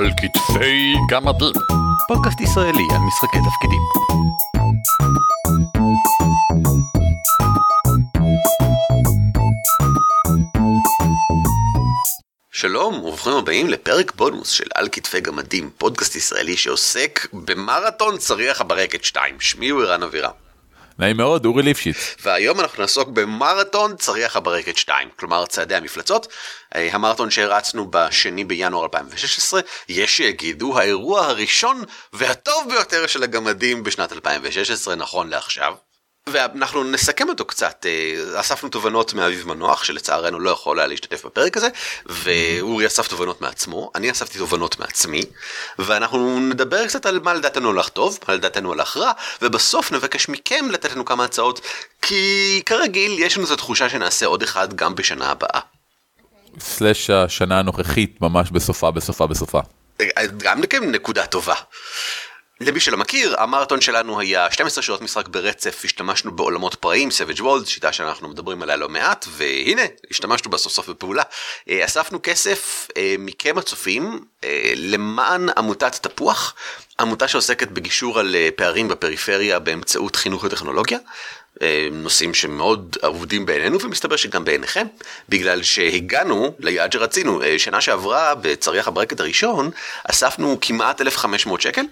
על כתפי גמדים. פודקאסט ישראלי על משחקי תפקידים. שלום וברוכים הבאים לפרק בונוס של על כתפי גמדים, פודקאסט ישראלי שעוסק במרתון צריח הברקת 2. שמי הוא ערן אבירם. נעים מאוד, אורי ליפשיץ. והיום אנחנו נעסוק במרתון צריח הברקת 2, כלומר צעדי המפלצות, אה, המרתון שהרצנו בשני בינואר 2016, יש שיגידו האירוע הראשון והטוב ביותר של הגמדים בשנת 2016 נכון לעכשיו. ואנחנו נסכם אותו קצת, אה, אספנו תובנות מאביב מנוח שלצערנו לא יכול היה להשתתף בפרק הזה, ואורי אסף תובנות מעצמו, אני אספתי תובנות מעצמי, ואנחנו נדבר קצת על מה לדעתנו הלך טוב, מה לדעתנו הלך רע, ובסוף נבקש מכם לתת לנו כמה הצעות, כי כרגיל יש לנו את התחושה שנעשה עוד אחד גם בשנה הבאה. סלאש השנה הנוכחית ממש בסופה בסופה בסופה. אה, גם נקודה טובה. למי שלא מכיר, המרתון שלנו היה 12 שעות משחק ברצף, השתמשנו בעולמות פראיים, Savage World, שיטה שאנחנו מדברים עליה לא מעט, והנה, השתמשנו בה סוף בפעולה. אה, אספנו כסף אה, מכם הצופים אה, למען עמותת תפוח, עמותה שעוסקת בגישור על פערים בפריפריה באמצעות חינוך וטכנולוגיה. נושאים שמאוד אהודים בעינינו ומסתבר שגם בעיניכם בגלל שהגענו ליעד שרצינו שנה שעברה בצריח הברקת הראשון אספנו כמעט 1500 שקל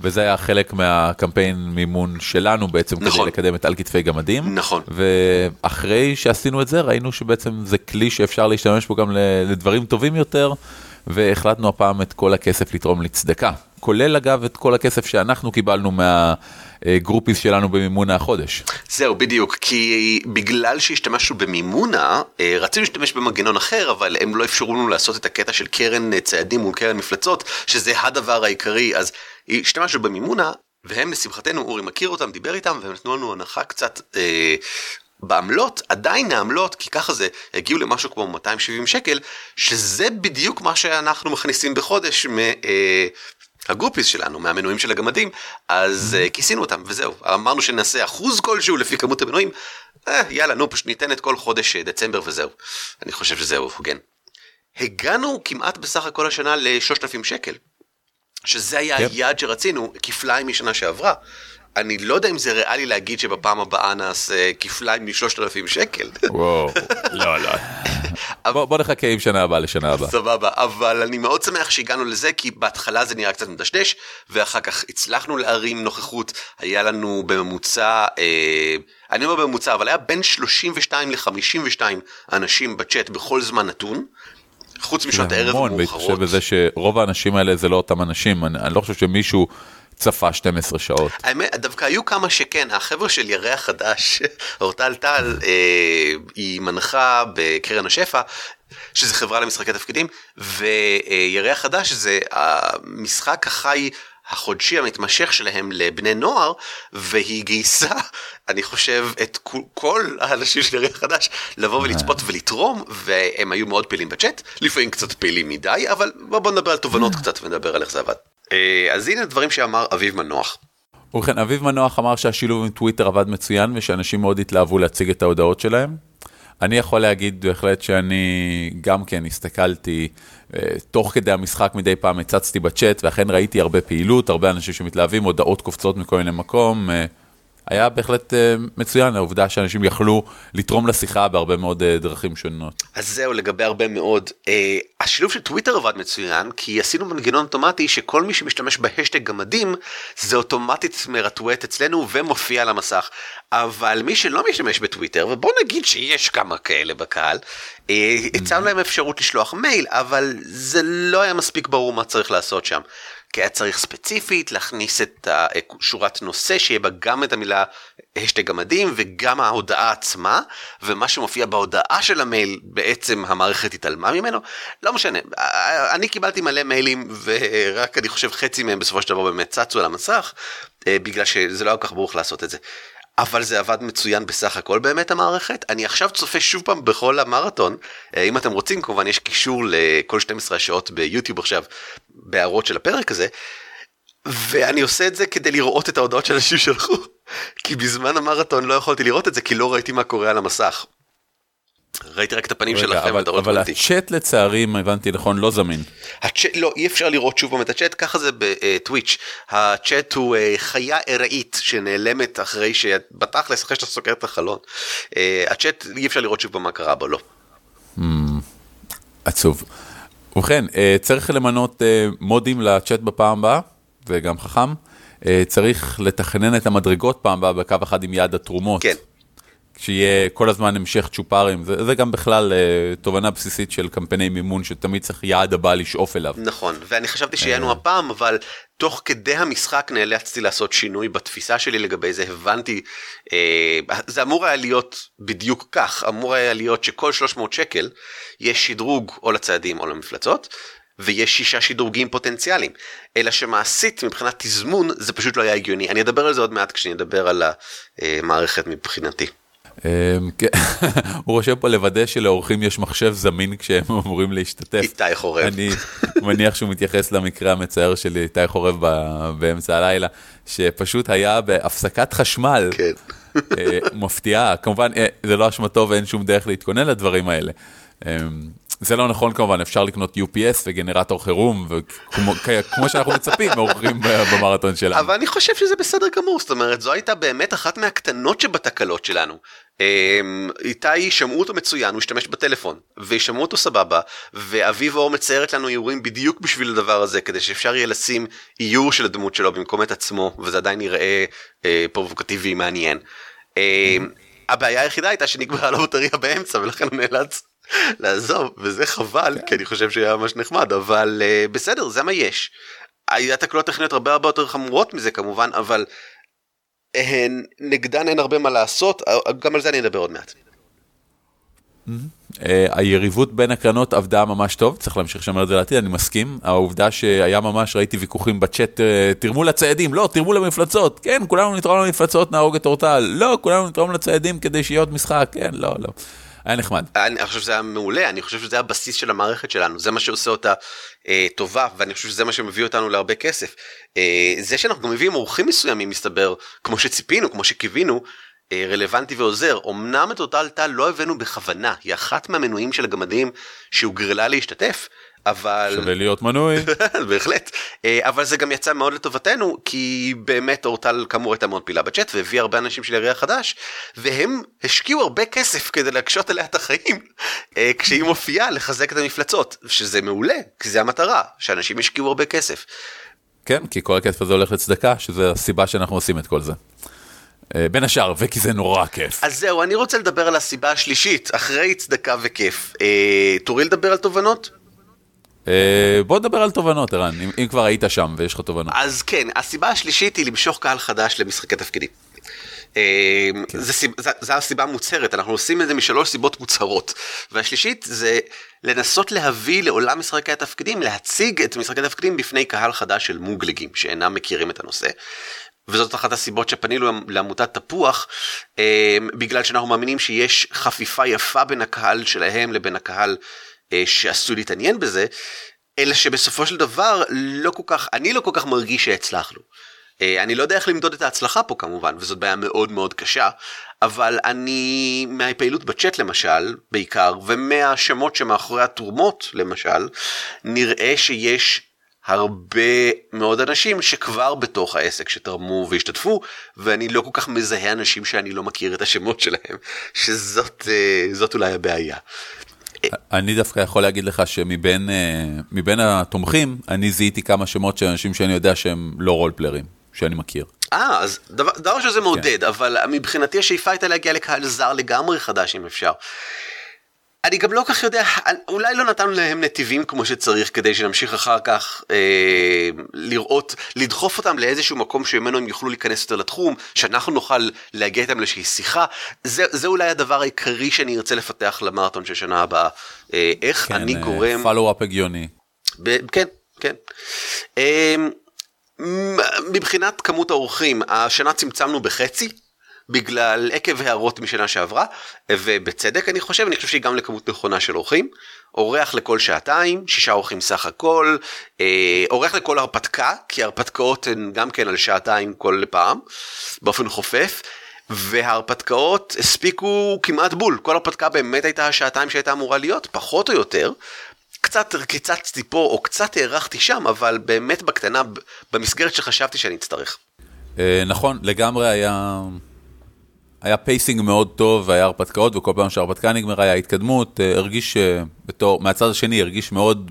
וזה היה חלק מהקמפיין מימון שלנו בעצם נכון. כדי לקדם את על כתפי גמדים. נכון. ואחרי שעשינו את זה ראינו שבעצם זה כלי שאפשר להשתמש בו גם לדברים טובים יותר, והחלטנו הפעם את כל הכסף לתרום לצדקה, כולל אגב את כל הכסף שאנחנו קיבלנו מה... groupies שלנו במימונה החודש. זהו בדיוק כי בגלל שהשתמשנו במימונה אה, רצינו להשתמש במנגנון אחר אבל הם לא אפשרו לנו לעשות את הקטע של קרן אה, צעדים מול קרן מפלצות שזה הדבר העיקרי אז השתמשנו במימונה, והם לשמחתנו, אורי מכיר אותם, דיבר איתם, והם נתנו לנו הנחה קצת אה, בעמלות, עדיין העמלות, כי ככה זה, הגיעו למשהו כמו 270 שקל, שזה בדיוק מה שאנחנו מכניסים בחודש מ... אה, הגרופיס שלנו מהמנויים של הגמדים. אז uh, כיסינו אותם וזהו. אמרנו שנעשה אחוז כלשהו לפי כמות המנויים. אה, יאללה נו פשוט ניתן את כל חודש אה, דצמבר וזהו. אני חושב שזהו הוגן. הגענו כמעט בסך הכל השנה ל-3,000 שקל שזה היה כן. היעד שרצינו, כפליים משנה שעברה. אני לא יודע אם זה ריאלי להגיד שבפעם הבאה נעשה כפליים משלושת אלפים שקל. וואו, לא, לא. בוא, בוא נחכה עם שנה הבאה לשנה הבאה. סבבה, אבל אני מאוד שמח שהגענו לזה, כי בהתחלה זה נראה קצת מדשדש, ואחר כך הצלחנו להרים נוכחות, היה לנו בממוצע, אה, אני אומר בממוצע, אבל היה בין 32 ל-52 אנשים בצ'אט בכל זמן נתון. חוץ משעות הערב המאוחרות. בהתחשב בזה שרוב האנשים האלה זה לא אותם אנשים, אני, אני לא חושב שמישהו צפה 12 שעות. האמת, דווקא היו כמה שכן, החבר'ה של ירח חדש, אורטל טל, אה, היא מנחה בקרן השפע, שזה חברה למשחקי תפקידים, וירח חדש זה המשחק החי החודשי המתמשך שלהם לבני נוער, והיא גייסה, אני חושב, את כל האנשים של ירח חדש לבוא ולצפות ולתרום, והם היו מאוד פעילים בצ'אט, לפעמים קצת פעילים מדי, אבל בוא נדבר על תובנות קצת ונדבר על איך זה עבד. אה, אז הנה דברים שאמר אביב מנוח. ובכן, אביב מנוח אמר שהשילוב עם טוויטר עבד מצוין ושאנשים מאוד התלהבו להציג את ההודעות שלהם. אני יכול להגיד בהחלט שאני גם כן הסתכלתי תוך כדי המשחק מדי פעם הצצתי בצ'אט ואכן ראיתי הרבה פעילות, הרבה אנשים שמתלהבים, הודעות קופצות מכל מיני מקום. אה, היה בהחלט אה, מצוין העובדה שאנשים יכלו לתרום לשיחה בהרבה מאוד דרכים שונות. אז זהו לגבי הרבה מאוד. השילוב של טוויטר עבד מצוין כי עשינו מנגנון אוטומטי שכל מי שמשתמש בהשטג גמדים זה אוטומטית מרטווט אצלנו ומופיע על המסך. אבל מי שלא משתמש בטוויטר ובוא נגיד שיש כמה כאלה בקהל הצענו להם אפשרות לשלוח מייל אבל זה לא היה מספיק ברור מה צריך לעשות שם. כי היה צריך ספציפית להכניס את שורת נושא שיהיה בה גם את המילה השטג גמדים וגם ההודעה עצמה ומה שמופיע בהודעה של המייל בעצם המערכת התעלמה ממנו לא משנה אני קיבלתי מלא מיילים ורק אני חושב חצי מהם בסופו של דבר באמת צצו על המסך אה, בגלל שזה לא היה כל כך ברוך לעשות את זה. אבל זה עבד מצוין בסך הכל באמת המערכת. אני עכשיו צופה שוב פעם בכל המרתון, אה, אם אתם רוצים כמובן יש קישור לכל 12 שעות ביוטיוב עכשיו בהערות של הפרק הזה, ואני עושה את זה כדי לראות את ההודעות שאנשים שלחו, כי בזמן המרתון לא יכולתי לראות את זה כי לא ראיתי מה קורה על המסך. ראיתי רק את הפנים רגע, שלכם, אבל, אבל. הצ'אט לצערי, אם הבנתי נכון, לא זמין. הצ'אט, לא, אי אפשר לראות שוב פעם את הצ'אט, ככה זה בטוויץ'. הצ'אט הוא אה, חיה ארעית שנעלמת אחרי ש... בתכלס, אחרי שאתה סוגר את החלון. אה, הצ'אט, אי אפשר לראות שוב פעם מה קרה בו, לא. עצוב. ובכן, אה, צריך למנות אה, מודים לצ'אט בפעם הבאה, זה גם חכם. אה, צריך לתכנן את המדרגות פעם הבאה בקו אחד עם יעד התרומות. כן. שיהיה כל הזמן המשך צ'ופרים, זה, זה גם בכלל תובנה בסיסית של קמפייני מימון, שתמיד צריך יעד הבא לשאוף אליו. נכון, ואני חשבתי שיהיה לנו הפעם, אבל תוך כדי המשחק נאלצתי לעשות שינוי בתפיסה שלי לגבי זה, הבנתי, אה, זה אמור היה להיות בדיוק כך, אמור היה להיות שכל 300 שקל יש שדרוג או לצעדים או למפלצות. ויש שישה שדרוגים פוטנציאליים, אלא שמעשית מבחינת תזמון זה פשוט לא היה הגיוני. אני אדבר על זה עוד מעט כשאני אדבר על המערכת מבחינתי. אה, כן, הוא רושם פה לוודא שלאורחים יש מחשב זמין כשהם אמורים להשתתף. איתי חורב. אני מניח שהוא מתייחס למקרה המצער של איתי חורב באמצע הלילה, שפשוט היה בהפסקת חשמל. כן. אה, מפתיעה, כמובן אה, זה לא אשמתו ואין שום דרך להתכונן לדברים האלה. אה, זה לא נכון כמובן, אפשר לקנות UPS וגנרטור חירום, וכמו כמו שאנחנו מצפים מאורחים במרתון שלנו. אבל אני חושב שזה בסדר גמור, זאת אומרת, זו הייתה באמת אחת מהקטנות שבתקלות שלנו. אמ, איתי שמעו אותו מצוין, הוא השתמש בטלפון, וישמעו אותו סבבה, ואביב אור מציירת לנו איורים בדיוק בשביל הדבר הזה, כדי שאפשר יהיה לשים איור של הדמות שלו במקום את עצמו, וזה עדיין יראה אה, פרובוקטיבי מעניין. אמ, הבעיה היחידה הייתה שנגמרה לו בטריה באמצע, ולכן הוא נאלץ לעזוב, וזה חבל, כי אני חושב שהיה ממש נחמד, אבל אה, בסדר, זה מה יש. היה תקלות טכניות הרבה הרבה יותר חמורות מזה כמובן, אבל הן, נגדן אין הרבה מה לעשות, גם על זה אני אדבר עוד מעט. אה, היריבות בין הקרנות עבדה ממש טוב, צריך להמשיך לשמר את זה לעתיד, אני מסכים. העובדה שהיה ממש, ראיתי ויכוחים בצ'אט, אה, תרמו לציידים, לא, תרמו למפלצות, כן, כולנו נתרום למפלצות, נהרוג את אורטל, לא, כולנו נתרום לציידים כדי שיהיה עוד משחק, כן, לא, לא. היה נחמד. אני חושב שזה היה מעולה, אני חושב שזה הבסיס של המערכת שלנו, זה מה שעושה אותה אה, טובה, ואני חושב שזה מה שמביא אותנו להרבה כסף. אה, זה שאנחנו גם מביאים אורחים מסוימים, מסתבר, כמו שציפינו, כמו שקיווינו, אה, רלוונטי ועוזר. אמנם את אותה עלתה לא הבאנו בכוונה, היא אחת מהמנויים של הגמדים שהוגרלה להשתתף, אבל... שווה להיות מנוי. בהחלט, אה, אבל זה גם יצא מאוד לטובתנו, כי באמת אורטל כאמור הייתה מאוד פעילה בצ'אט והביאה הרבה אנשים של יריעה חדש, והם השקיעו הרבה כסף כדי להקשות עליה את החיים, אה, כשהיא מופיעה לחזק את המפלצות, שזה מעולה, כי זה המטרה, שאנשים השקיעו הרבה כסף. כן, כי כל הכסף הזה הולך לצדקה, שזה הסיבה שאנחנו עושים את כל זה. אה, בין השאר, וכי זה נורא כיף. אז זהו, אני רוצה לדבר על הסיבה השלישית, אחרי צדקה וכיף. אה, תורי לדבר על תובנות? אה, בוא נדבר על תובנות, ערן, אם, אם כבר היית שם ויש לך תובנות. אז כן, הסיבה השלישית היא למשוך קהל חדש למשחקי תפקידים. אה, זה, סיב- זה, זה הסיבה המוצהרת, אנחנו עושים את זה משלוש סיבות מוצהרות. והשלישית זה לנסות להביא לעולם משחקי התפקידים, להציג את משחקי התפקידים בפני קהל חדש של מוגלגים שאינם מכירים את הנושא. וזאת אחת הסיבות שפנינו לעמותת תפוח, אה, בגלל שאנחנו מאמינים שיש חפיפה יפה בין הקהל שלהם לבין הקהל שעשוי להתעניין בזה, אלא שבסופו של דבר לא כל כך, אני לא כל כך מרגיש שהצלחנו. אה, אני לא יודע איך למדוד את ההצלחה פה כמובן, וזאת בעיה מאוד מאוד קשה, אבל אני, מהפעילות בצ'אט למשל, בעיקר, ומהשמות שמאחורי התרומות למשל, נראה שיש הרבה מאוד אנשים שכבר בתוך העסק שתרמו והשתתפו, ואני לא כל כך מזהה אנשים שאני לא מכיר את השמות שלהם, שזאת אה, אולי הבעיה. אני דווקא יכול להגיד לך שמבין אה, התומכים, אני זיהיתי כמה שמות של אנשים שאני יודע שהם לא רולפלרים, שאני מכיר. אה, אז דבר, דבר שזה מעודד, אבל מבחינתי השאיפה הייתה להגיע לקהל זר לגמרי חדש אם אפשר. אני גם לא כך יודע, אולי לא נתנו להם נתיבים כמו שצריך כדי שנמשיך אחר כך אה, לראות, לדחוף אותם לאיזשהו מקום שממנו הם יוכלו להיכנס יותר לתחום, שאנחנו נוכל להגיע איתם לאיזושהי שיחה. זה, זה אולי הדבר העיקרי שאני ארצה לפתח למרתון של שנה הבאה. אה, איך כן, אני אה, גורם... פולו-אפ הגיוני. ב- כן, כן. אמ, מבחינת כמות האורחים, השנה צמצמנו בחצי. בגלל עקב הערות משנה שעברה ובצדק אני חושב אני חושב שהיא גם לכמות נכונה של אורחים אורח לכל שעתיים שישה אורחים סך הכל אה, אורח לכל הרפתקה כי הרפתקאות הן גם כן על שעתיים כל פעם באופן חופף וההרפתקאות הספיקו כמעט בול, כל הרפתקה באמת הייתה השעתיים שהייתה אמורה להיות, פחות או יותר. קצת קיצצתי פה או קצת הארכתי שם, אבל באמת בקטנה, במסגרת שחשבתי שאני אצטרך. אה, נכון, לגמרי היה... היה pacing מאוד טוב, היה הרפתקאות, וכל פעם שההרפתקה נגמרה היה התקדמות, אה, הרגיש, אה, בתור, מהצד השני, הרגיש מאוד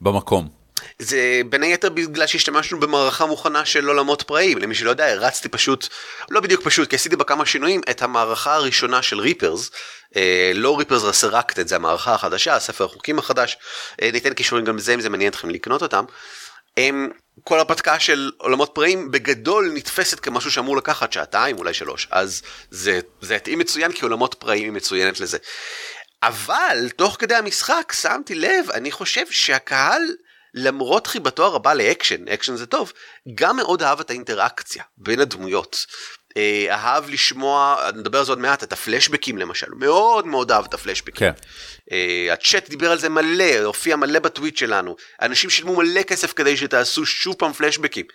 במקום. זה בין היתר בגלל שהשתמשנו במערכה מוכנה של עולמות פראיים, למי שלא יודע, הרצתי פשוט, לא בדיוק פשוט, כי עשיתי בה כמה שינויים, את המערכה הראשונה של Rippers, אה, לא Rippers Resurrected, זה המערכה החדשה, הספר החוקים החדש, אה, ניתן קישורים גם לזה אם זה מעניין אתכם לקנות אותם. הם, כל הרפתקה של עולמות פראיים בגדול נתפסת כמשהו שאמור לקחת שעתיים, אולי שלוש, אז זה, זה התאים מצוין כי עולמות פראיים היא מצוינת לזה. אבל תוך כדי המשחק שמתי לב, אני חושב שהקהל למרות חיבתו הרבה לאקשן, אקשן זה טוב, גם מאוד אהב את האינטראקציה בין הדמויות. אה, אהב לשמוע, נדבר על זה עוד מעט, את הפלשבקים למשל, מאוד מאוד אהב את הפלשבקים. כן. Uh, הצ'אט דיבר על זה מלא, הופיע מלא בטוויט שלנו, אנשים שילמו מלא כסף כדי שתעשו שוב פעם פלשבקים.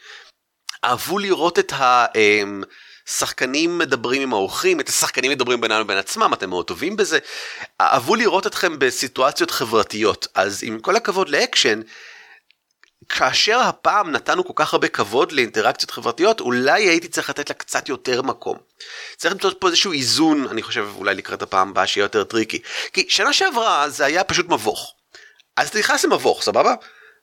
אהבו לראות את ה... Um, שחקנים מדברים עם האורחים, את השחקנים מדברים בינם לבין עצמם, אתם מאוד טובים בזה. אהבו לראות אתכם בסיטואציות חברתיות, אז עם כל הכבוד לאקשן, כאשר הפעם נתנו כל כך הרבה כבוד לאינטראקציות חברתיות, אולי הייתי צריך לתת לה קצת יותר מקום. צריך למצוא פה איזשהו איזון, אני חושב, אולי לקראת הפעם הבאה שיהיה יותר tricky. כי שנה שעברה זה היה פשוט מבוך. אז אתה נכנס למבוך, סבבה?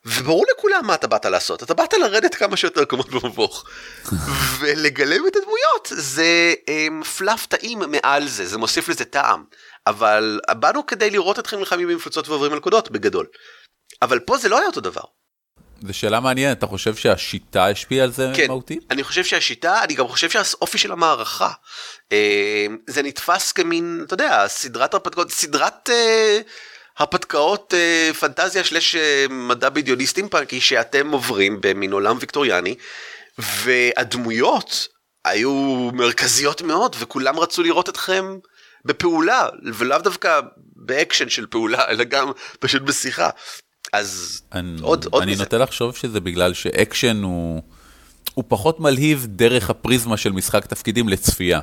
וברור לכולם מה אתה באת לעשות, אתה באת לרדת כמה שיותר קומות במבוך. ולגלם את הדמויות זה um, fluff טעים מעל זה, זה מוסיף לזה טעם. אבל באנו כדי לראות אתכם נלחמים במפלצות ועוברים מלכודות בגדול. אבל פה זה לא היה אותו דבר. זו שאלה מעניינת, אתה חושב שהשיטה השפיעה על זה כן, מהותית? אני חושב שהשיטה, אני גם חושב שהאופי של המערכה, אה, זה נתפס כמין, אתה יודע, סדרת הרפתקאות, סדרת אה, הרפתקאות אה, פנטזיה slash אה, מדע בדיוני סטימפאנקי שאתם עוברים במין עולם ויקטוריאני, והדמויות היו מרכזיות מאוד, וכולם רצו לראות אתכם בפעולה, ולאו דווקא באקשן של פעולה, אלא גם פשוט בשיחה. אז אני, עוד, עוד אני מזה. נוטה לחשוב שזה בגלל שאקשן הוא, הוא פחות מלהיב דרך הפריזמה של משחק תפקידים לצפייה.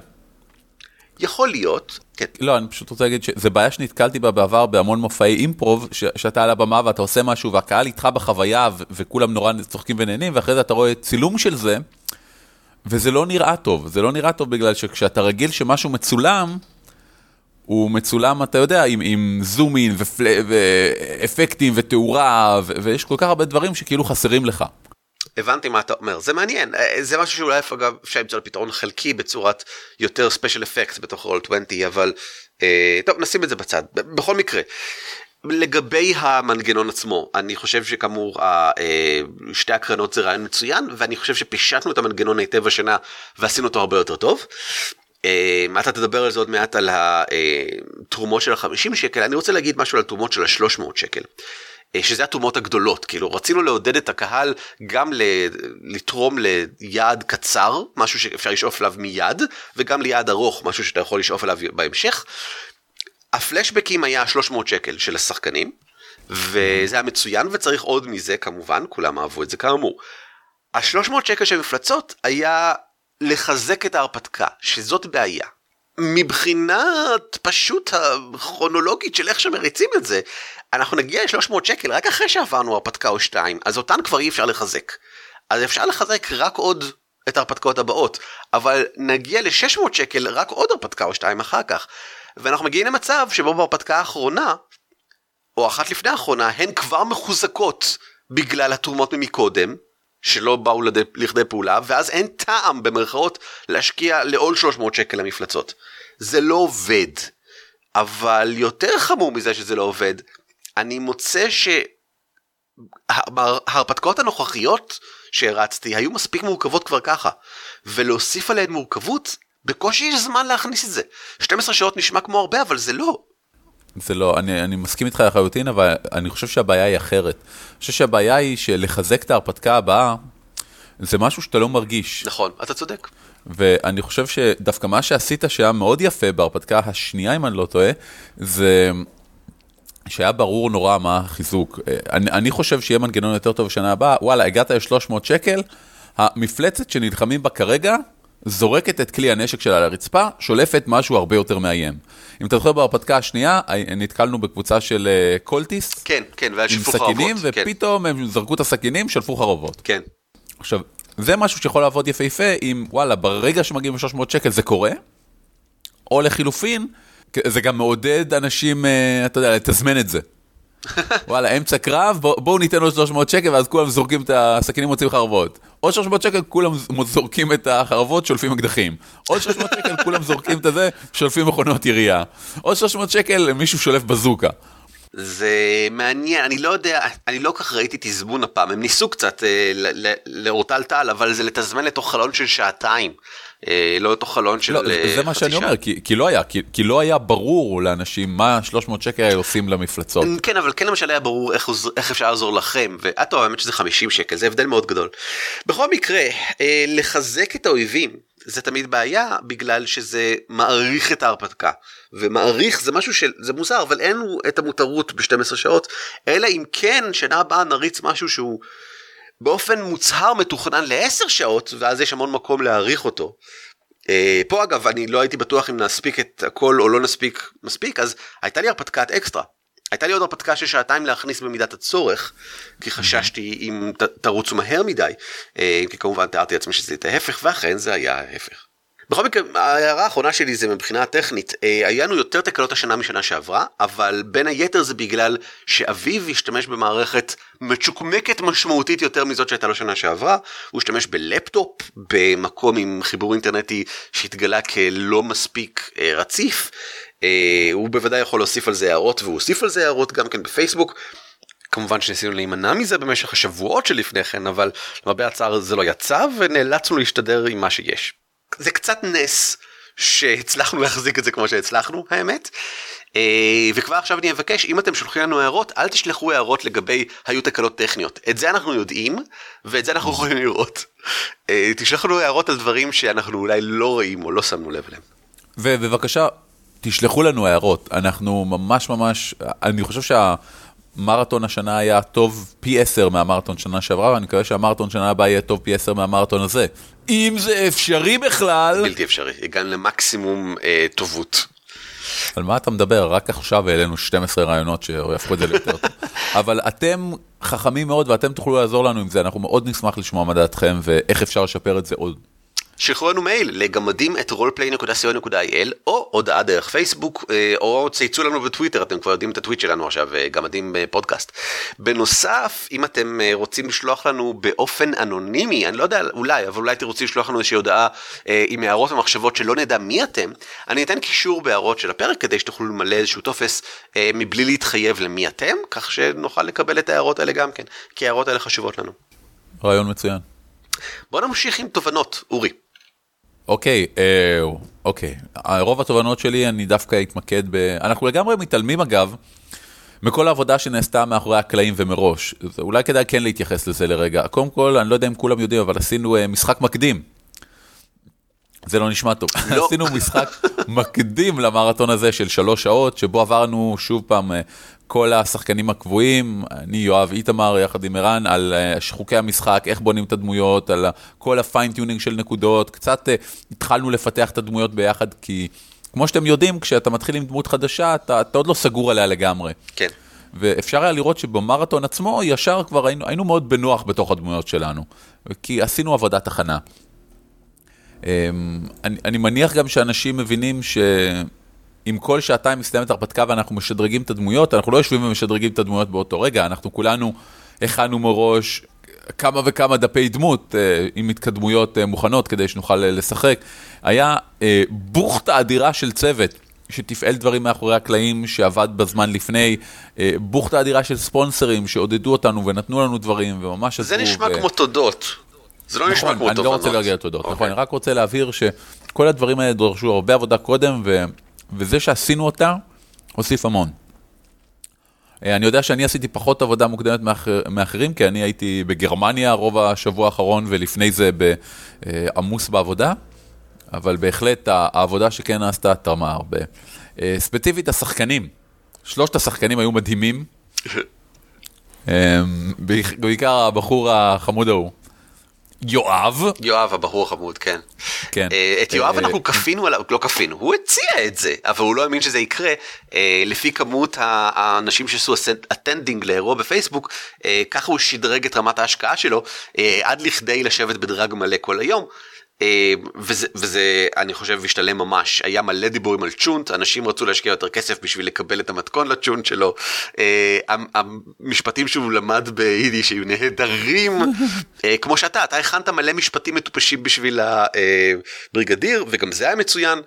יכול להיות. כן. לא, אני פשוט רוצה להגיד שזה בעיה שנתקלתי בה בעבר בהמון מופעי אימפרוב, ש- שאתה על הבמה ואתה עושה משהו והקהל איתך בחוויה ו- וכולם נורא צוחקים ונהנים, ואחרי זה אתה רואה צילום של זה, וזה לא נראה טוב. זה לא נראה טוב בגלל שכשאתה רגיל שמשהו מצולם, הוא מצולם, אתה יודע, עם, עם זום אין. ואפקטים ותאורה, ו... ויש כל כך הרבה דברים שכאילו חסרים לך. הבנתי מה אתה אומר, זה מעניין, אה, זה משהו שאולי אגב אפשר למצוא לפתרון חלקי בצורת יותר ספיישל אפקט בתוך רול 20, אבל אה, טוב נשים את זה בצד, בכל מקרה. לגבי המנגנון עצמו, אני חושב שכאמור אה, שתי הקרנות זה רעיון מצוין ואני חושב שפישטנו את המנגנון היטב השנה ועשינו אותו הרבה יותר טוב. אתה תדבר על זה עוד מעט על התרומות של ה-50 שקל, אני רוצה להגיד משהו על התרומות של ה-300 שקל. אה, שזה התרומות הגדולות, כאילו רצינו לעודד את הקהל גם לתרום ליעד קצר, משהו שאפשר לשאוף אליו מיד, וגם ליעד ארוך, משהו שאתה יכול לשאוף אליו בהמשך. הפלשבקים היה 300 שקל של השחקנים, וזה היה מצוין וצריך עוד מזה כמובן, כולם אהבו את זה כאמור. ה-300 שקל של מפלצות היה לחזק את ההרפתקה, שזאת בעיה. מבחינת פשוט הכרונולוגית של איך שמריצים את זה, אנחנו נגיע ל-300 שקל רק אחרי שעברנו הרפתקה או שתיים, אז אותן כבר אי אפשר לחזק. אז אפשר לחזק רק עוד את ההרפתקאות הבאות, אבל נגיע ל-600 שקל רק עוד הרפתקה או שתיים אחר כך. ואנחנו מגיעים למצב שבו בהרפתקה האחרונה, או אחת לפני האחרונה, הן כבר מחוזקות בגלל התרומות ממקודם, שלא באו לד... לכדי פעולה, ואז אין טעם במרכאות להשקיע לעוד 300 שקל למפלצות. זה לא עובד. אבל יותר חמור מזה שזה לא עובד, אני מוצא שההרפתקאות הנוכחיות שהרצתי היו מספיק מורכבות כבר ככה, ולהוסיף עליהן מורכבות, בקושי יש זמן להכניס את זה. 12 שעות נשמע כמו הרבה, אבל זה לא. זה לא, אני, אני מסכים איתך לחלוטין, אבל אני חושב שהבעיה היא אחרת. אני חושב שהבעיה היא שלחזק את ההרפתקה הבאה, זה משהו שאתה לא מרגיש. נכון, אתה צודק. ואני חושב שדווקא מה שעשית שהיה מאוד יפה בהרפתקה השנייה, אם אני לא טועה, זה שהיה ברור נורא מה החיזוק. אני, אני חושב שיהיה מנגנון יותר טוב בשנה הבאה, וואלה, הגעת ל-300 שקל, המפלצת שנלחמים בה כרגע, זורקת את כלי הנשק שלה לרצפה, שולפת משהו הרבה יותר מאיים. אם אתה זוכר בהרפתקה השנייה, נתקלנו בקבוצה של אה, קולטיסט. כן, כן, והיה עם שפוך חרבות. סכינים, כן, ופתאום הם זרקו את הסכינים, שלפו חרבות. כן. עכשיו, זה משהו שיכול לעבוד יפהפה אם, וואלה, ברגע שמגיעים ל-300 שקל זה קורה, או לחילופין, זה גם מעודד אנשים, אה, אתה יודע, לתזמן את זה. וואלה, אמצע קרב, בוא- בואו ניתן לו 300 שקל, ואז כולם זורקים את הסכינים, מוציאים חרבות. עוד 300 שקל, כולם זורקים את החרבות, שולפים אקדחים. עוד 300 שקל, כולם זורקים את הזה, שולפים מכונות ירייה. עוד 300 שקל, מישהו שולף בזוקה. זה מעניין, אני לא יודע, אני לא כך ראיתי תזמון הפעם, הם ניסו קצת אה, לאורטל טל, אבל זה לתזמן לתוך חלון של שעתיים, אה, לא לתוך חלון של לא, אה, זה מה חצי שאני שעה. אומר, כי, כי לא היה, כי, כי לא היה ברור לאנשים מה 300 שקל עושים למפלצות. כן, אבל כן למשל היה ברור איך, איך אפשר לעזור לכם, ואת האמת שזה 50 שקל, זה הבדל מאוד גדול. בכל מקרה, אה, לחזק את האויבים, זה תמיד בעיה, בגלל שזה מעריך את ההרפתקה. ומעריך זה משהו של, זה מוזר, אבל אין את המותרות ב-12 שעות, אלא אם כן, שנה הבאה נריץ משהו שהוא באופן מוצהר מתוכנן ל-10 שעות, ואז יש המון מקום להעריך אותו. אה, פה אגב אני לא הייתי בטוח אם נספיק את הכל או לא נספיק מספיק אז הייתה לי הרפתקת אקסטרה. הייתה לי עוד הרפתקה של שעתיים להכניס במידת הצורך כי חששתי אם ת, תרוצו מהר מדי אה, כי כמובן תיארתי לעצמי שזה את ההפך ואכן זה היה ההפך. בכל מקרה ההערה האחרונה שלי זה מבחינה טכנית אה, היה לנו יותר תקלות השנה משנה שעברה אבל בין היתר זה בגלל שאביב השתמש במערכת מצ'וקמקת משמעותית יותר מזאת שהייתה לו שנה שעברה. הוא השתמש בלפטופ במקום עם חיבור אינטרנטי שהתגלה כלא מספיק אה, רציף אה, הוא בוודאי יכול להוסיף על זה הערות והוא הוסיף על זה הערות גם כן בפייסבוק. כמובן שניסינו להימנע מזה במשך השבועות שלפני כן אבל למרבה הצער זה לא יצא ונאלצנו להשתדר עם מה שיש. זה קצת נס שהצלחנו להחזיק את זה כמו שהצלחנו האמת. אה, וכבר עכשיו אני אבקש אם אתם שולחים לנו הערות אל תשלחו הערות לגבי היו תקלות טכניות את זה אנחנו יודעים ואת זה אנחנו יכולים לראות. אה, תשלחו לנו הערות על דברים שאנחנו אולי לא רואים או לא שמנו לב אליהם. ובבקשה, תשלחו לנו הערות. אנחנו ממש ממש, אני חושב שהמרתון השנה היה טוב פי עשר מהמרתון שנה שעברה, ואני מקווה שהמרתון שנה הבאה יהיה טוב פי עשר מהמרתון הזה. אם זה אפשרי בכלל. בלתי אפשרי הגענו למקסימום אה, טובות. על מה אתה מדבר? רק עכשיו העלינו 12 רעיונות שיהפכו את זה ליותר טוב. אבל אתם חכמים מאוד ואתם תוכלו לעזור לנו עם זה, אנחנו מאוד נשמח לשמוע מה דעתכם ואיך אפשר לשפר את זה עוד. שלחו לנו מייל לגמדים את roleplay.co.il או הודעה דרך פייסבוק אה, או צייצו לנו בטוויטר אתם כבר יודעים את הטוויט שלנו עכשיו אה, גמדים אה, פודקאסט. בנוסף אם אתם רוצים לשלוח לנו באופן אנונימי אני לא יודע אולי אבל אולי אתם רוצים לשלוח לנו איזושהי הודעה עם הערות ומחשבות שלא נדע מי אתם אני אתן קישור בהערות של הפרק כדי שתוכלו למלא איזשהו טופס מבלי להתחייב למי אתם כך שנוכל לקבל את ההערות האלה גם כן כי ההערות האלה חשובות לנו. רעיון מצוין. בוא נמשיך עם תובנות אורי. אוקיי, אה, אוקיי. רוב התובנות שלי אני דווקא אתמקד ב... אנחנו לגמרי מתעלמים אגב, מכל העבודה שנעשתה מאחורי הקלעים ומראש. אולי כדאי כן להתייחס לזה לרגע. קודם כל, אני לא יודע אם כולם יודעים, אבל עשינו אה, משחק מקדים. זה לא נשמע טוב. לא. עשינו משחק מקדים למרתון הזה של שלוש שעות, שבו עברנו שוב פעם אה, כל השחקנים הקבועים, אני, יואב, איתמר, יחד עם ערן, על אה, חוקי המשחק, איך בונים את הדמויות, על כל ה fine tuning של נקודות, קצת אה, התחלנו לפתח את הדמויות ביחד, כי כמו שאתם יודעים, כשאתה מתחיל עם דמות חדשה, אתה, אתה עוד לא סגור עליה לגמרי. כן. ואפשר היה לראות שבמרתון עצמו, ישר כבר היינו, היינו מאוד בנוח בתוך הדמויות שלנו, כי עשינו עבודת הכנה. אמ, אני, אני מניח גם שאנשים מבינים שאם כל שעתיים מסתיימת הרפתקה ואנחנו משדרגים את הדמויות, אנחנו לא יושבים ומשדרגים את הדמויות באותו רגע, אנחנו כולנו הכנו מראש כמה וכמה דפי דמות אה, עם התקדמויות אה, מוכנות כדי שנוכל אה, לשחק. היה אה, בוכטה אדירה של צוות. שתפעל דברים מאחורי הקלעים, שעבד בזמן לפני, אה, בוכטה אדירה של ספונסרים שעודדו אותנו ונתנו לנו דברים, וממש זה עזרו. נשמע ו... כמו תודות. זה לא נשמע נכון, כמו אני תובנות. לא רוצה להגיע לתודות, אוקיי. נכון, אני רק רוצה להבהיר שכל הדברים האלה דרשו הרבה עבודה קודם, ו... וזה שעשינו אותה, הוסיף המון. אה, אני יודע שאני עשיתי פחות עבודה מוקדמת מאחר, מאחרים, כי אני הייתי בגרמניה רוב השבוע האחרון, ולפני זה אה, עמוס בעבודה, אבל בהחלט העבודה שכן נעשתה תרמה הרבה. אה, ספציפית השחקנים, שלושת השחקנים היו מדהימים, אה, בעיקר הבחור החמוד ההוא. יואב. יואב הבחור החמוד, כן. כן. אה, את יואב אה, אנחנו כפינו עליו, לא כפינו, הוא הציע את זה, אבל הוא לא האמין שזה יקרה. אה, לפי כמות האנשים שעשו attending לאירוע בפייסבוק, אה, ככה הוא שדרג את רמת ההשקעה שלו, אה, עד לכדי לשבת ב drag מלא כל היום. אה, וזה, וזה אני חושב השתלם ממש היה מלא דיבורים על צ'ולנט אנשים רצו להשקיע יותר כסף בשביל לקבל את המתכון לצ'ולנט שלו אה, המ- המשפטים שהוא למד ביידיש היו נהדרים אה, כמו שאתה אתה הכנת מלא משפטים מטופשים בשביל הבריגדיר וגם זה היה מצוין.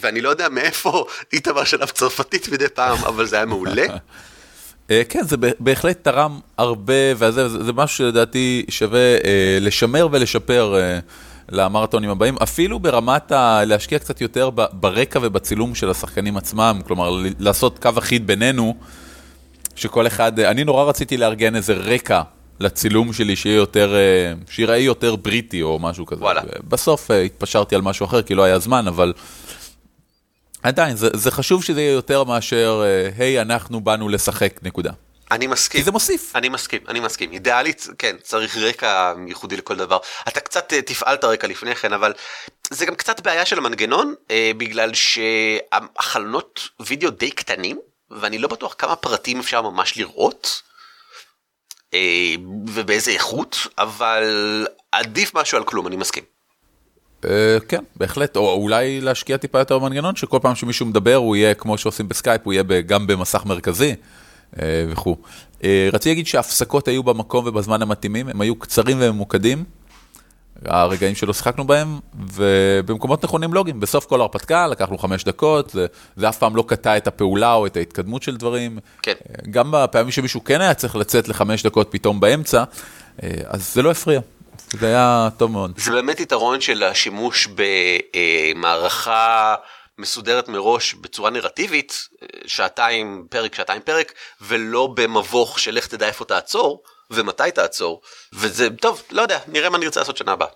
ואני לא יודע מאיפה איתמר שלב צרפתית מדי פעם אבל זה היה מעולה. כן, זה בה- בהחלט תרם הרבה, וזה זה, זה משהו שלדעתי שווה לשמר ולשפר למרתונים הבאים, אפילו ברמת ה... להשקיע קצת יותר ב- ברקע ובצילום של השחקנים עצמם, כלומר לעשות קו אחיד בינינו, שכל אחד, אה, אני נורא רציתי לארגן איזה רקע לצילום שלי, שיהיה יותר, אה, שיראה יותר בריטי או משהו כזה. וואלה. בסוף אה, התפשרתי על משהו אחר, כי לא היה זמן, אבל... עדיין, זה, זה חשוב שזה יהיה יותר מאשר, היי, אנחנו באנו לשחק, נקודה. אני מסכים. כי זה מוסיף. אני מסכים, אני מסכים. אידיאלית, כן, צריך רקע ייחודי לכל דבר. אתה קצת אה, תפעל את הרקע לפני כן, אבל זה גם קצת בעיה של המנגנון, אה, בגלל שהחלונות וידאו די קטנים, ואני לא בטוח כמה פרטים אפשר ממש לראות, אה, ובאיזה איכות, אבל עדיף משהו על כלום, אני מסכים. אה, כן, בהחלט, או אולי להשקיע טיפה יותר במנגנון, שכל פעם שמישהו מדבר הוא יהיה כמו שעושים בסקייפ, הוא יהיה גם במסך מרכזי וכו'. אה, רציתי להגיד שההפסקות היו במקום ובזמן המתאימים, הם היו קצרים וממוקדים, הרגעים שלא שיחקנו בהם, ובמקומות נכונים לוגיים. בסוף כל הרפתקה לקחנו חמש דקות, זה, זה אף פעם לא קטע את הפעולה או את ההתקדמות של דברים. כן. אה, גם בפעמים שמישהו כן היה צריך לצאת לחמש דקות פתאום באמצע, אה, אז זה לא הפריע. זה היה טוב מאוד. זה באמת יתרון של השימוש במערכה מסודרת מראש בצורה נרטיבית, אה, שעתיים פרק, שעתיים פרק, ולא במבוך של לך תדע איפה תעצור ומתי תעצור, וזה טוב, לא יודע, נראה מה נרצה לעשות שנה הבאה.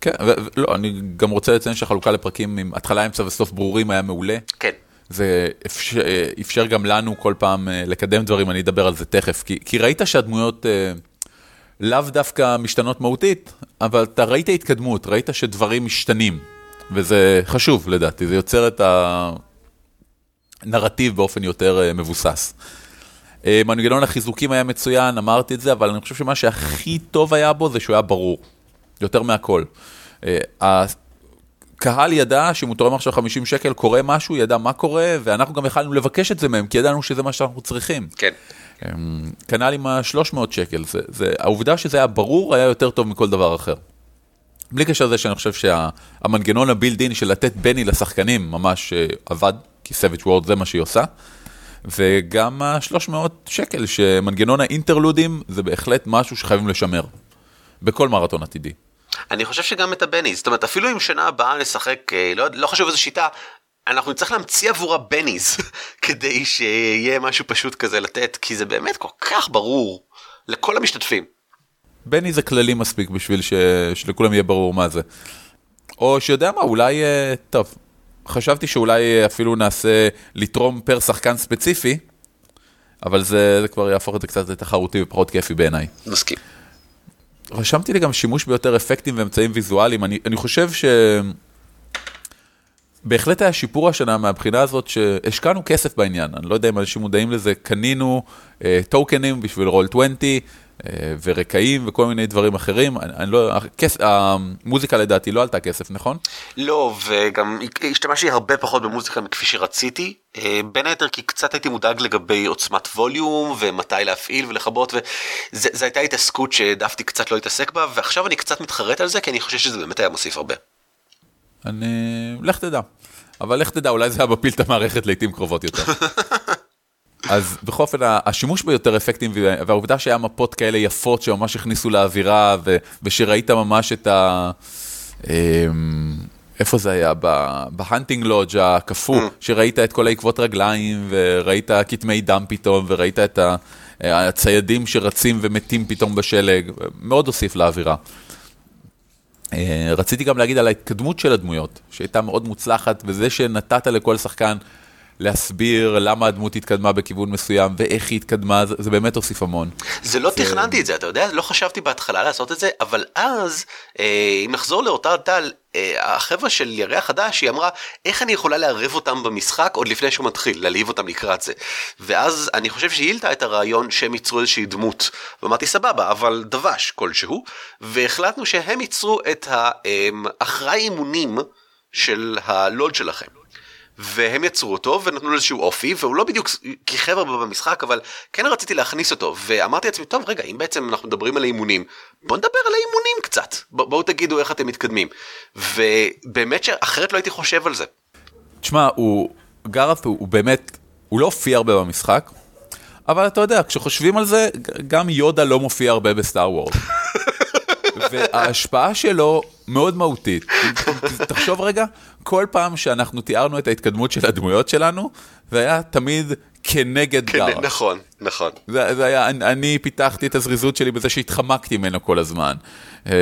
כן, לא, אני גם רוצה לציין שהחלוקה לפרקים עם התחלה, אמצע וסוף ברורים היה מעולה. כן, זה אפשר, אפשר גם לנו כל פעם אה, לקדם דברים, אני אדבר על זה תכף. כי, כי ראית שהדמויות אה, לאו דווקא משתנות מהותית, אבל אתה ראית התקדמות, ראית שדברים משתנים. וזה חשוב לדעתי, זה יוצר את הנרטיב באופן יותר אה, מבוסס. אה, מנגנון החיזוקים היה מצוין, אמרתי את זה, אבל אני חושב שמה שהכי טוב היה בו זה שהוא היה ברור, יותר מהכל. אה, הקהל ידע שאם הוא תורם עכשיו 50 שקל, קורה משהו, ידע מה קורה, ואנחנו גם יכלנו לבקש את זה מהם, כי ידענו שזה מה שאנחנו צריכים. כן. אמ, כנ"ל עם ה-300 שקל, זה, זה, העובדה שזה היה ברור היה יותר טוב מכל דבר אחר. בלי קשר לזה שאני חושב שהמנגנון הבילד-אין של לתת בני לשחקנים ממש אה, עבד, כי סביץ' וורד זה מה שהיא עושה. וגם ה-300 שקל, שמנגנון האינטרלודים זה בהחלט משהו שחייבים לשמר. בכל מרתון עתידי. אני חושב שגם את הבני, זאת אומרת אפילו אם שנה הבאה נשחק, אה, לא, לא חשוב איזה שיטה, אנחנו נצטרך להמציא עבורה בניז כדי שיהיה משהו פשוט כזה לתת, כי זה באמת כל כך ברור לכל המשתתפים. בני זה כללי מספיק בשביל ש... שלכולם יהיה ברור מה זה. או שיודע מה, אולי, אה, טוב, חשבתי שאולי אה, אפילו נעשה לתרום פר שחקן ספציפי, אבל זה, זה כבר יהפוך את זה קצת לתחרותי ופחות כיפי בעיניי. מסכים. רשמתי לי גם שימוש ביותר אפקטים ואמצעים ויזואליים, אני, אני חושב ש... בהחלט היה שיפור השנה מהבחינה הזאת שהשקענו כסף בעניין, אני לא יודע אם אנשים מודעים לזה, קנינו אה, טוקנים בשביל רול 20 אה, ורקעים וכל מיני דברים אחרים, אני, אני לא, הכס, המוזיקה לדעתי לא עלתה כסף, נכון? לא, וגם השתמשתי הרבה פחות במוזיקה מכפי שרציתי, אה, בין היתר כי קצת הייתי מודאג לגבי עוצמת ווליום ומתי להפעיל ולכבות, וזו הייתה התעסקות שהעדפתי קצת לא להתעסק בה, ועכשיו אני קצת מתחרט על זה, כי אני חושב שזה באמת היה מוסיף הרבה. אני... לך תדע. אבל לך תדע, אולי זה היה מפיל את המערכת לעיתים קרובות יותר. אז בכל אופן, השימוש ביותר אפקטים והעובדה שהיה מפות כאלה יפות שממש הכניסו לאווירה, ו... ושראית ממש את ה... אמ, איפה זה היה? בהנטינג לודג' הקפוא, שראית את כל העקבות רגליים, וראית כתמי דם פתאום, וראית את. הציידים שרצים ומתים פתאום בשלג, מאוד הוסיף לאווירה. רציתי גם להגיד על ההתקדמות של הדמויות, שהייתה מאוד מוצלחת, וזה שנתת לכל שחקן להסביר למה הדמות התקדמה בכיוון מסוים ואיך היא התקדמה, זה, זה באמת הוסיף המון. זה לא תכננתי את זה, אתה יודע, לא חשבתי בהתחלה לעשות את זה, אבל אז, אה, אם נחזור לאותה טל, אה, החבר'ה של ירח חדש, היא אמרה, איך אני יכולה לערב אותם במשחק עוד לפני שהוא מתחיל, להלהיב אותם לקראת זה. ואז אני חושב שהיא העלתה את הרעיון שהם ייצרו איזושהי דמות. ואמרתי, סבבה, אבל דבש כלשהו, והחלטנו שהם ייצרו את האחראי אימונים של הלוד שלכם. והם יצרו אותו ונתנו לו איזשהו אופי והוא לא בדיוק הרבה במשחק אבל כן רציתי להכניס אותו ואמרתי לעצמי טוב רגע אם בעצם אנחנו מדברים על האימונים בוא נדבר על האימונים קצת בואו תגידו איך אתם מתקדמים ובאמת שאחרת לא הייתי חושב על זה. תשמע הוא גארת הוא, הוא באמת הוא לא הופיע הרבה במשחק אבל אתה יודע כשחושבים על זה גם יודה לא מופיע הרבה בסטאר וורד. וההשפעה שלו מאוד מהותית. תחשוב רגע, כל פעם שאנחנו תיארנו את ההתקדמות של הדמויות שלנו, זה היה תמיד כנגד כן, גארש. נכון, נכון. זה, זה היה, אני, אני פיתחתי את הזריזות שלי בזה שהתחמקתי ממנו כל הזמן. אה,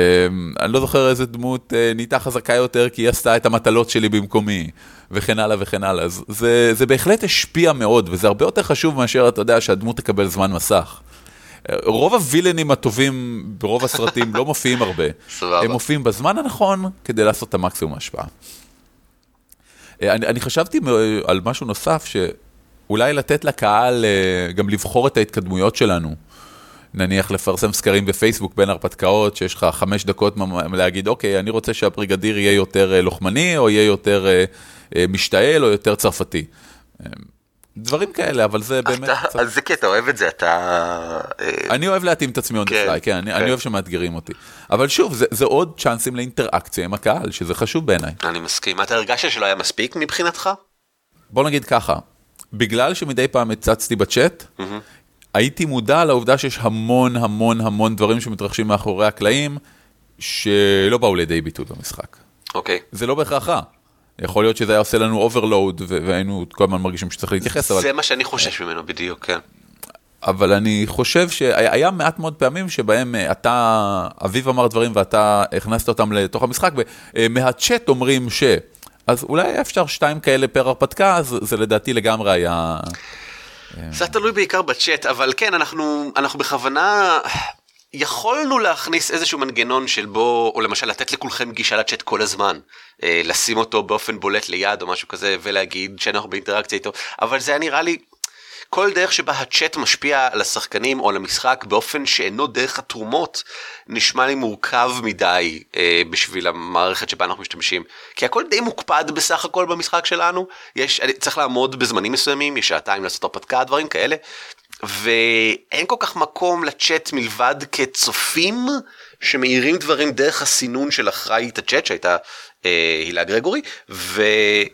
אני לא זוכר איזה דמות אה, נהייתה חזקה יותר כי היא עשתה את המטלות שלי במקומי, וכן הלאה וכן הלאה. אז זה, זה בהחלט השפיע מאוד, וזה הרבה יותר חשוב מאשר, אתה יודע, שהדמות תקבל זמן מסך. אה, רוב הווילנים הטובים ברוב הסרטים לא מופיעים הרבה. סבבה. הם מופיעים בזמן הנכון כדי לעשות את המקסימום השפעה. אה, אני, אני חשבתי מ- על משהו נוסף, שאולי לתת לקהל אה, גם לבחור את ההתקדמויות שלנו. נניח לפרסם סקרים בפייסבוק בין הרפתקאות, שיש לך חמש דקות להגיד, אוקיי, אני רוצה שהבריגדיר יהיה יותר אה, לוחמני, או יהיה יותר אה, אה, משתעל, או יותר צרפתי. דברים כאלה, אבל זה באמת... אתה, אז זה כי אתה אוהב את זה, אתה... אה, אני אוהב להתאים את עצמי on the כן, fly, כן, אני, כן. אני אוהב שמאתגרים אותי. אבל שוב, זה, זה עוד צ'אנסים לאינטראקציה עם הקהל, שזה חשוב בעיניי. אני מסכים. אתה הרגשת שלא היה מספיק מבחינתך? בוא נגיד ככה, בגלל שמדי פעם הצצתי בצ'אט, הייתי מודע לעובדה שיש המון המון המון דברים שמתרחשים מאחורי הקלעים, שלא באו לידי ביטוי במשחק. אוקיי. זה לא בהכרח רע. יכול להיות שזה היה עושה לנו overload, והיינו כל הזמן מרגישים שצריך להתייחס, אבל... זה מה שאני חושש ממנו בדיוק, כן. אבל אני חושב שהיה מעט מאוד פעמים שבהם אה, אתה, אביב אמר דברים ואתה הכנסת אותם לתוך המשחק, ומהצ'אט אומרים ש... אז אולי היה אפשר שתיים כאלה פר הרפתקה, אז זה לדעתי לגמרי היה... זה היה תלוי בעיקר בצ'אט, אבל כן, אנחנו, אנחנו בכוונה... יכולנו להכניס איזשהו מנגנון של בו, או למשל לתת לכולכם גישה לצ'אט כל הזמן, אה, לשים אותו באופן בולט ליד או משהו כזה, ולהגיד שאנחנו באינטראקציה איתו, אבל זה היה נראה לי כל דרך שבה הצ'אט משפיע על השחקנים או על המשחק באופן שאינו דרך התרומות, נשמע לי מורכב מדי אה, בשביל המערכת שבה אנחנו משתמשים. כי הכל די מוקפד בסך הכל במשחק שלנו, יש, אני צריך לעמוד בזמנים מסוימים, יש שעתיים לעשות הרפתקה, דברים כאלה, ואין כל כך מקום לצ'אט מלבד כצופים שמאירים דברים דרך הסינון של אחראית הצ'אט שהייתה הילה גרגורי, ו...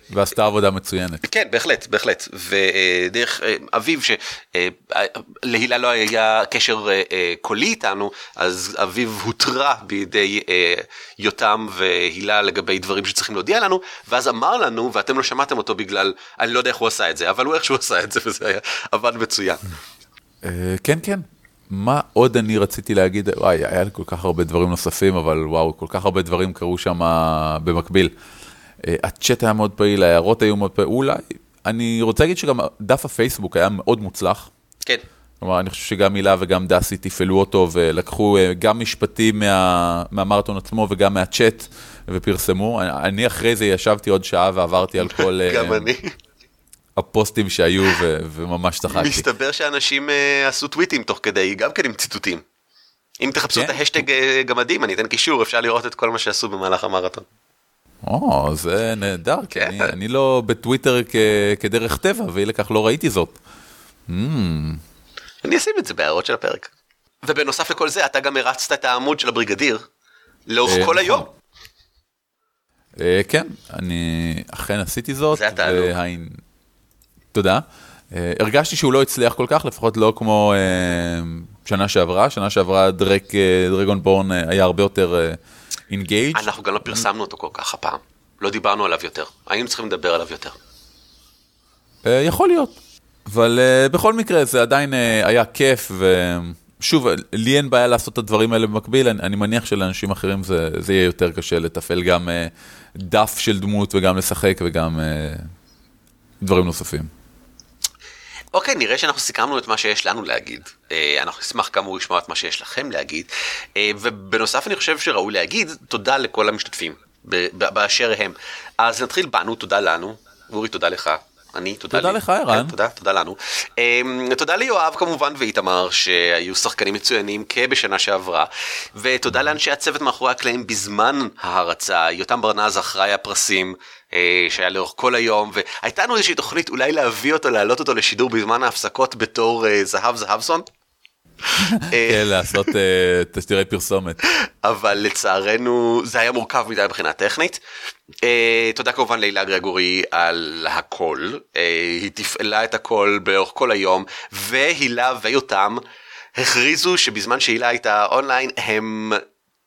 ועשתה עבודה מצוינת. כן, בהחלט, בהחלט. ודרך אה, אביו, שלהילה לא היה קשר אה, אה, קולי איתנו, אז אביו הותרה בידי אה, יותם והילה לגבי דברים שצריכים להודיע לנו, ואז אמר לנו, ואתם לא שמעתם אותו בגלל, אני לא יודע איך הוא עשה את זה, אבל הוא איכשהו עשה את זה, וזה היה עבד מצוין. אה, כן, כן. מה עוד אני רציתי להגיד? וואי, היה לי כל כך הרבה דברים נוספים, אבל וואו, כל כך הרבה דברים קרו שם במקביל. אה, הצ'אט היה מאוד פעיל, ההערות היו מאוד פעיל, אולי, אני רוצה להגיד שגם דף הפייסבוק היה מאוד מוצלח. כן. כלומר, אני חושב שגם הילה וגם דסי תפעלו אותו ולקחו אה, גם משפטים מה, מהמרתון עצמו וגם מהצ'אט ופרסמו. אני, אני אחרי זה ישבתי עוד שעה ועברתי על כל אה, גם אני. הפוסטים שהיו ו, וממש צחקתי. מסתבר שאנשים אה, עשו טוויטים תוך כדי, גם כן עם ציטוטים. אם תחפשו כן? את ההאשטג אה, גמדים, אני אתן קישור, אפשר לראות את כל מה שעשו במהלך המרתון. או, זה נהדר, כי כן. אני, אני לא בטוויטר כ, כדרך טבע, ואי לכך לא ראיתי זאת. אמ, אני אשים את זה בהערות של הפרק. ובנוסף לכל זה, אתה גם הרצת את העמוד של הבריגדיר לאורך אה, כל נכון. היום. כן, אני אכן עשיתי זאת. זה התענוג. תודה. אה, הרגשתי שהוא לא הצליח כל כך, לפחות לא כמו אה, שנה שעברה. שנה שעברה דרק, אה, דרגון בורן היה הרבה יותר אינגייג'. אנחנו גם לא פרסמנו אותו כל כך הפעם. לא דיברנו עליו יותר. היינו צריכים לדבר עליו יותר. יכול להיות, אבל בכל מקרה זה עדיין היה כיף, ושוב, לי אין בעיה לעשות את הדברים האלה במקביל, אני, אני מניח שלאנשים אחרים זה, זה יהיה יותר קשה לתפעל גם דף של דמות וגם לשחק וגם דברים נוספים. אוקיי, נראה שאנחנו סיכמנו את מה שיש לנו להגיד. אה, אנחנו נשמח כאמור לשמוע את מה שיש לכם להגיד. אה, ובנוסף אני חושב שראוי להגיד תודה לכל המשתתפים באשר הם. אז נתחיל בנו, תודה לנו. אורי, תודה לך. אני, תודה, תודה לי. לך, ערן. כן, תודה, תודה לנו. Um, תודה ליואב כמובן ואיתמר, שהיו שחקנים מצוינים כבשנה שעברה, ותודה לאנשי הצוות מאחורי הקלעים בזמן ההרצה, יותם ברנז אחראי הפרסים, uh, שהיה לאורך כל היום, והייתה לנו איזושהי תוכנית אולי להביא אותו, להעלות אותו לשידור בזמן ההפסקות בתור uh, זהב זהבסון. כן, לעשות אה, תשדירי פרסומת. אבל לצערנו זה היה מורכב מדי מבחינה טכנית. אה, תודה כמובן להילה גרגורי על הכל, אה, היא תפעלה את הכל באורך כל היום, והילה ויותם הכריזו שבזמן שהילה הייתה אונליין הם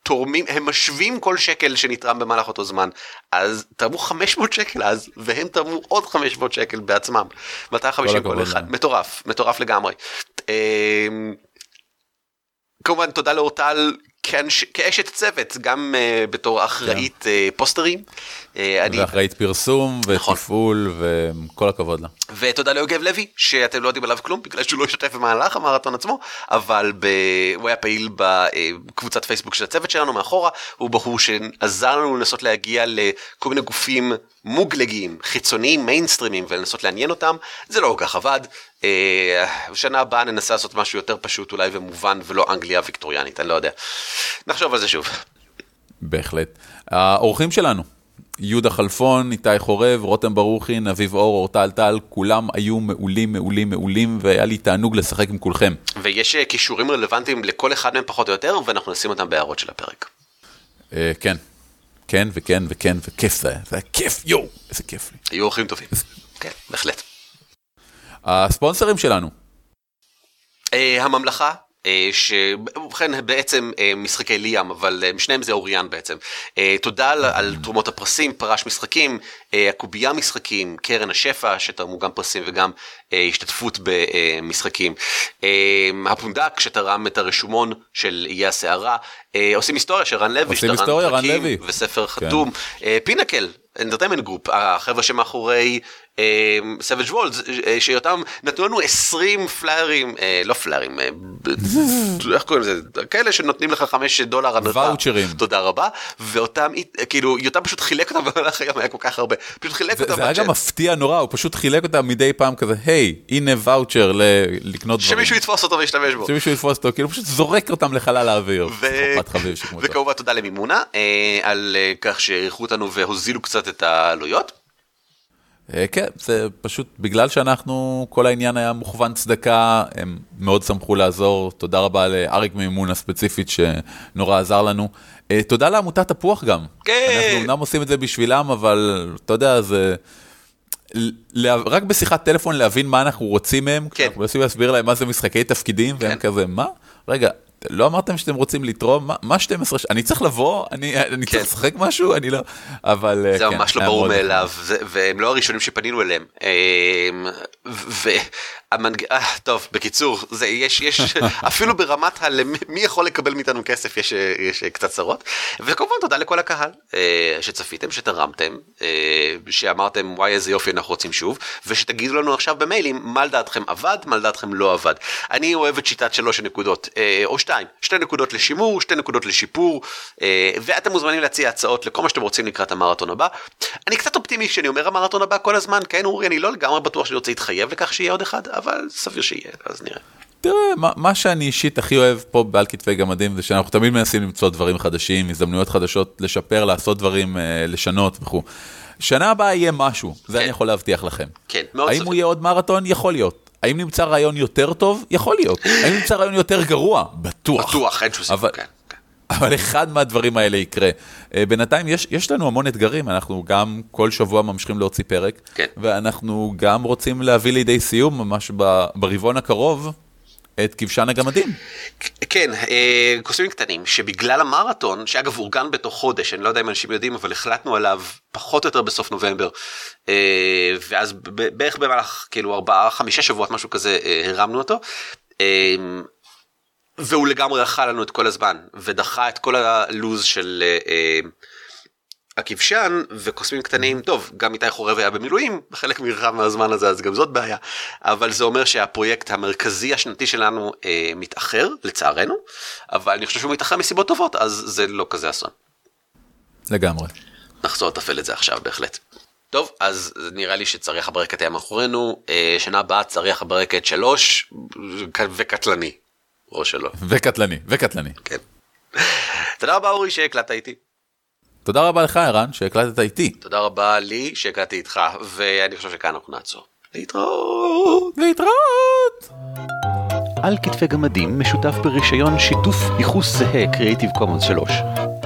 תורמים, הם משווים כל שקל שנתרם במהלך אותו זמן. אז תרמו 500 שקל אז, והם תרמו עוד 500 שקל בעצמם. 250 כל אחד, מטורף, מטורף לגמרי. כמובן תודה לאורטל כאשת צוות, גם uh, בתור אחראית uh, פוסטרים. Uh, ואחראית פרסום נכון. ותפעול וכל הכבוד לה. ותודה ליוגב לוי, שאתם לא יודעים עליו כלום, בגלל שהוא לא השתתף במהלך המרתון עצמו, אבל ב... הוא היה פעיל בקבוצת פייסבוק של הצוות שלנו מאחורה, הוא בחור שעזר לנו לנסות להגיע לכל מיני גופים מוגלגים, חיצוניים, מיינסטרימים, ולנסות לעניין אותם, זה לא כל כך עבד. בשנה הבאה ננסה לעשות משהו יותר פשוט אולי ומובן ולא אנגליה ויקטוריאנית, אני לא יודע. נחשוב על זה שוב. בהחלט. האורחים שלנו, יהודה חלפון, איתי חורב, רותם ברוכין, אביב אור, אורטל טל, כולם היו מעולים, מעולים, מעולים, והיה לי תענוג לשחק עם כולכם. ויש כישורים רלוונטיים לכל אחד מהם פחות או יותר, ואנחנו נשים אותם בהערות של הפרק. כן, כן וכן וכן, וכיף זה היה, זה היה כיף, יואו, איזה כיף לי. היו אורחים טובים, כן, בהחלט. הספונסרים שלנו. הממלכה, אה, שבכן בעצם אה, משחקי ליאם, אבל אה, שניהם זה אוריאן בעצם. תודה על, על תרומות הפרסים, פרש משחקים, הקובייה משחקים, קרן השפע שתרמו גם פרסים וגם השתתפות במשחקים. הפונדק שתרם את הרשומון של איי הסערה, עושים היסטוריה של רן לוי, עושים היסטוריה, רן לוי. וספר כן. חתום, Pinnacle Entertainment Group, החבר'ה שמאחורי Savage Worlds, אה, שאותם נתנו לנו 20 פליירים, אה, לא פליירים, אה, איך קוראים לזה, כאלה שנותנים לך 5 דולר הנחה. ואוצ'רים. תודה רבה, ואותם, כאילו, יותם פשוט חילק אותם במהלך היום, היה כל כך הרבה, פשוט חילק אותם. זה היה גם מפתיע נורא, הוא פשוט חילק אותם מדי פעם כזה, היי, הנה ואוצ'ר לקנות דברים. שמישהו יתפוס אותו וישתמש בו. שמישהו יתפוס אותו, כאילו פשוט זורק אותם לחלל האוויר. וכמובן תודה למימונה, על כך שאירחו אותנו והוזילו קצת את העלויות. אה, כן, זה פשוט בגלל שאנחנו, כל העניין היה מוכוון צדקה, הם מאוד שמחו לעזור, תודה רבה לאריק מימון הספציפית שנורא עזר לנו. אה, תודה לעמותת תפוח גם. כן. אנחנו אמנם עושים את זה בשבילם, אבל אתה יודע, זה... רק בשיחת טלפון להבין מה אנחנו רוצים מהם, כן. אנחנו מנסים להסביר להם מה זה משחקי תפקידים, כן. והם כזה, מה? רגע, לא אמרתם שאתם רוצים לתרום? מה, מה 12 שנים? אני צריך לבוא? אני, אני כן. צריך לשחק משהו? אני לא... אבל... זה כן, ממש לא ברור מאליו, והם לא הראשונים שפנינו אליהם. אמ, והמנג... אה, טוב, בקיצור, זה יש, יש, אפילו ברמת הלמי, מי יכול לקבל מאיתנו כסף, יש, יש קצת צרות. וכמובן תודה לכל הקהל אה, שצפיתם, שתרמתם, אה, שאמרתם וואי איזה יופי אנחנו רוצים שוב, ושתגידו לנו עכשיו במיילים מה לדעתכם עבד, מה לדעתכם לא עבד. אני אוהב את שיטת שלוש הנקודות, או שתיים, שתי נקודות לשימור, שתי נקודות לשיפור, ואתם מוזמנים להציע הצעות לכל מה שאתם רוצים לקראת המרתון הבא. אני קצת אופטימי כשאני אומר המרתון הבא כל הזמן, כן אורי, אני לא לגמרי בטוח שאני רוצה להתחייב לכך שיהיה עוד אחד, אבל סביר שיהיה, אז נראה. תראה, מה, מה שאני אישית הכי אוהב פה בעל כתפי גמדים זה שאנחנו תמיד מנסים למצוא דברים חדשים, הזדמנויות חדשות, לשפר, לעשות דברים, אה, לשנות וכו'. שנה הבאה יהיה משהו, זה כן. אני יכול להבטיח לכם. כן, מאוד האם הוא יהיה עוד מרתון? יכול להיות. האם נמצא רעיון יותר טוב? יכול להיות. האם נמצא רעיון יותר גרוע? בטוח. בטוח, אין שום סיבה, כן. אבל אחד מהדברים האלה יקרה. אה, בינתיים יש, יש לנו המון אתגרים, אנחנו גם כל שבוע ממשיכים להוציא פרק, כן. ואנחנו גם רוצים להביא לידי סיום ממש ברבעון הקרוב. את כבשן הגמדים. כן, אה, קוסמים קטנים, שבגלל המרתון, שאגב אורגן בתוך חודש, אני לא יודע אם אנשים יודעים, אבל החלטנו עליו פחות או יותר בסוף נובמבר, אה, ואז בערך במהלך כאילו ארבעה, חמישה שבועות, משהו כזה, הרמנו אותו. והוא לגמרי אכל לנו את כל הזמן ודחה את כל הלוז של אה, הכבשן וקוסמים קטנים טוב גם איתי חורב היה במילואים בחלק מרחב מהזמן הזה אז גם זאת בעיה אבל זה אומר שהפרויקט המרכזי השנתי שלנו אה, מתאחר לצערנו אבל אני חושב שהוא מתאחר מסיבות טובות אז זה לא כזה אסון. לגמרי. נחזור לתפעל את זה עכשיו בהחלט. טוב אז נראה לי שצריח הברקת היה מאחורינו אה, שנה הבאה צריך הברקת שלוש וקטלני. או שלא. וקטלני וקטלני. כן. תודה רבה אורי שהקלטת איתי. תודה רבה לך ערן שהקלטת איתי. תודה רבה לי שהקלטתי איתך ואני חושב שכאן אנחנו נעצור. להתראות. להתראות. על כתפי גמדים משותף ברישיון שיתוף ייחוס זהה Creative Commons 3.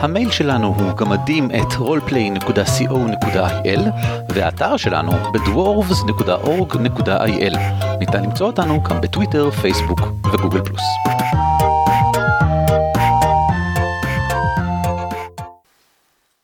המייל שלנו הוא גמדים את roleplay.co.il והאתר שלנו בדוורבס.org.il. ניתן למצוא אותנו גם בטוויטר, פייסבוק וגוגל פלוס.